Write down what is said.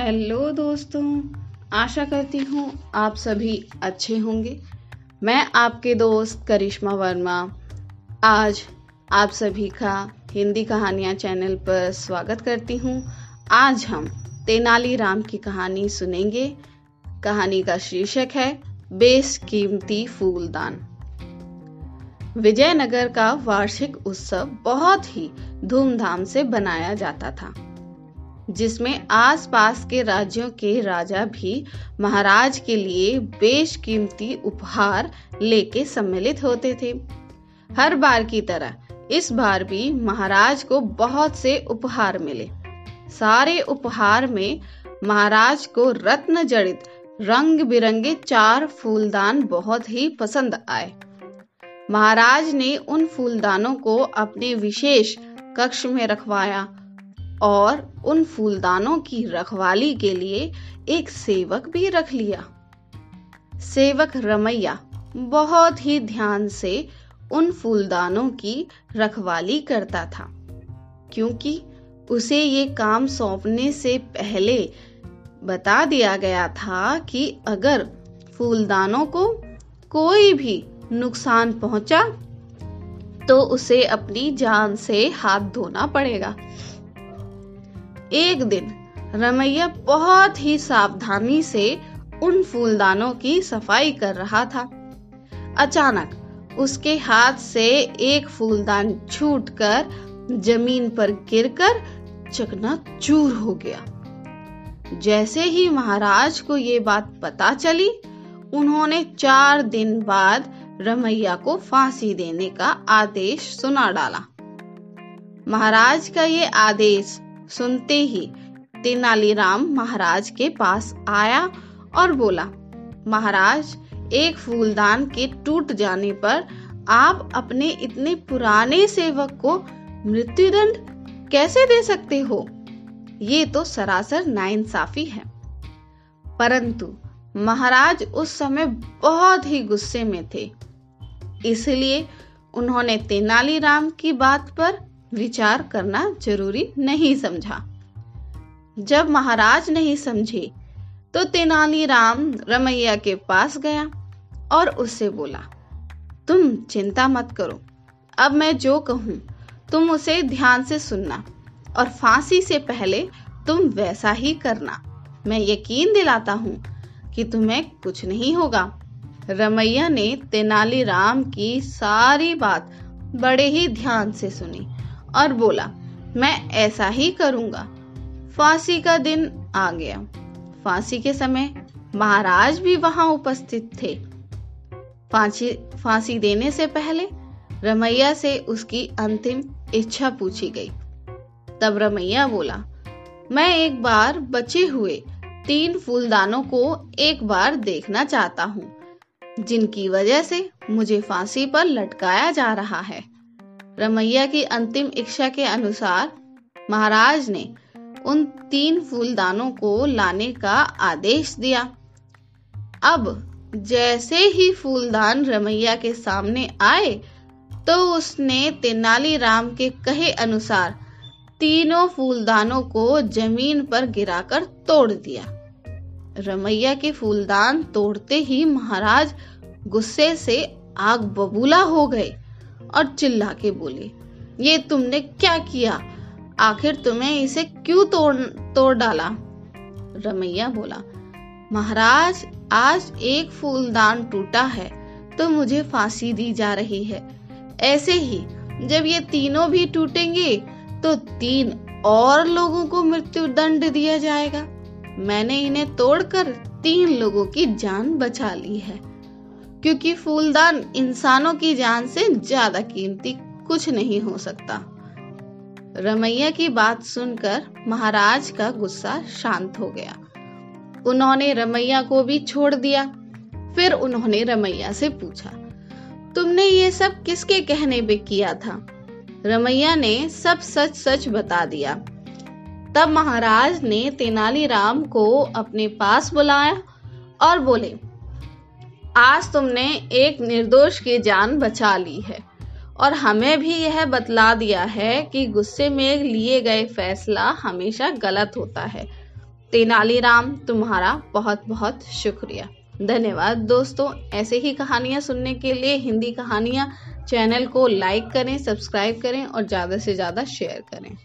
Hello दोस्तों, आशा करती हूँ आप सभी अच्छे होंगे। मैं आपके दोस्त करिश्मा वर्मा। आज आप सभी का हिंदी कहानियाँ चैनल पर स्वागत करती हूँ। आज हम तेनालीराम की कहानी सुनेंगे। कहानी का शीर्षक है बेसकीमती फूलदान। विजयनगर का वार्षिक उत्सव बहुत ही धूमधाम से बनाया जाता था। जिसमें आसपास के राज्यों के राजा भी महाराज के लिए बेशकीमती उपहार लेके सम्मिलित होते थे। हर बार की तरह, इस बार भी महाराज को बहुत से उपहार मिले। सारे उपहार में महाराज को रत्न जड़ित रंग बिरंगे चार फूलदान बहुत ही पसंद आए। महाराज ने उन फूलदानों को अपने विशेष कक्ष में रखवाया। और उन फूलदानों की रखवाली के लिए एक सेवक भी रख लिया। सेवक रमैया, बहुत ही ध्यान से उन फूलदानों की रखवाली करता था, क्योंकि उसे ये काम सौंपने से पहले बता दिया गया था कि अगर फूलदानों को कोई भी नुकसान पहुँचा तो उसे अपनी जान से हाथ धोना पड़ेगा। एक दिन रमैया बहुत ही सावधानी से उन फूलदानों की सफ़ाई कर रहा था। अचानक उसके हाथ से एक फूलदान छूटकर ज़मीन पर गिरकर चकना चूर हो गया। जैसे ही महाराज को ये बात पता चली, उन्होंने चार दिन बाद रमैया को फांसी देने का आदेश सुना डाला। महाराज का ये आदेश सुनते ही तेनालीराम महाराज के पास आया और बोला, महाराज, एक फूलदान के टूट जाने पर आप अपने इतने पुराने सेवक को मृत्युदंड कैसे दे सकते हो? ये तो सरासर नाइंसाफी है। परंतु महाराज उस समय बहुत ही गुस्से में थे, इसलिए उन्होंने तेनालीराम की बात पर विचार करना ज़रूरी नहीं समझा। जब महाराज नहीं समझे तो तेनालीराम रमैया के पास गया और उससे बोला, तुम चिंता मत करो, अब मैं जो कहूँ, तुम उसे ध्यान से सुनना और फांसी से पहले तुम वैसा ही करना। मैं यकीन दिलाता हूँ कि तुम्हें कुछ नहीं होगा। रमैया ने तेनालीराम की सारी बात बड़े ही ध्यान से सुनी। और बोला, मैं ऐसा ही करूँगा। फांसी का दिन आ गया। फांसी के समय महाराज भी वहाँ उपस्थित थे। फांसी फांसी देने से पहले रमैया से उसकी अंतिम इच्छा पूछी गई। तब रमैया बोला, मैं एक बार बचे हुए तीन फूलदानों को एक बार देखना चाहता हूँ, जिनकी वजह से मुझे फांसी पर लटकाया जा रहा है। रमैया की अंतिम इच्छा के अनुसार महाराज ने उन तीन फूलदानों को लाने का आदेश दिया। अब जैसे ही फूलदान रमैया के सामने आए तो उसने तेनालीराम के कहे अनुसार तीनों फूलदानों को ज़मीन पर गिराकर तोड़ दिया। रमैया के फूलदान तोड़ते ही महाराज गुस्से से आग बबूला हो गए। और चिल्ला के बोली, ये तुमने क्या किया? आखिर तुम्हें इसे क्यों तोड़ तोड़ डाला? रमैया बोला, महाराज, आज एक फूलदान टूटा है तो मुझे फांसी दी जा रही है। ऐसे ही, जब ये तीनों भी टूटेंगे तो तीन और लोगों को मृत्यु दंड दिया जाएगा। मैंने इन्हें तोड़कर तीन लोगों की जान बचा ली है। क्योंकि फूलदान इंसानों की जान से ज़्यादा कीमती कुछ नहीं हो सकता। रमैया की बात सुनकर महाराज का गुस्सा शांत हो गया। उन्होंने रमैया को भी छोड़ दिया। फिर उन्होंने रमैया से पूछा, तुमने ये सब किसके कहने पे किया था? रमैया ने सब सच सच बता दिया। तब महाराज ने तेनालीराम को अपने पास बुलाया और बोले आज तुमने एक निर्दोष की जान बचा ली है। और हमें भी यह बतला दिया है कि गुस्से में लिए गए फैसला हमेशा गलत होता है। तेनालीराम, तुम्हारा बहुत बहुत शुक्रिया। धन्यवाद। दोस्तों, ऐसे ही कहानियाँ सुनने के लिए हिंदी कहानियाँ चैनल को लाइक करें, सब्सक्राइब करें और ज़्यादा से ज़्यादा शेयर करें।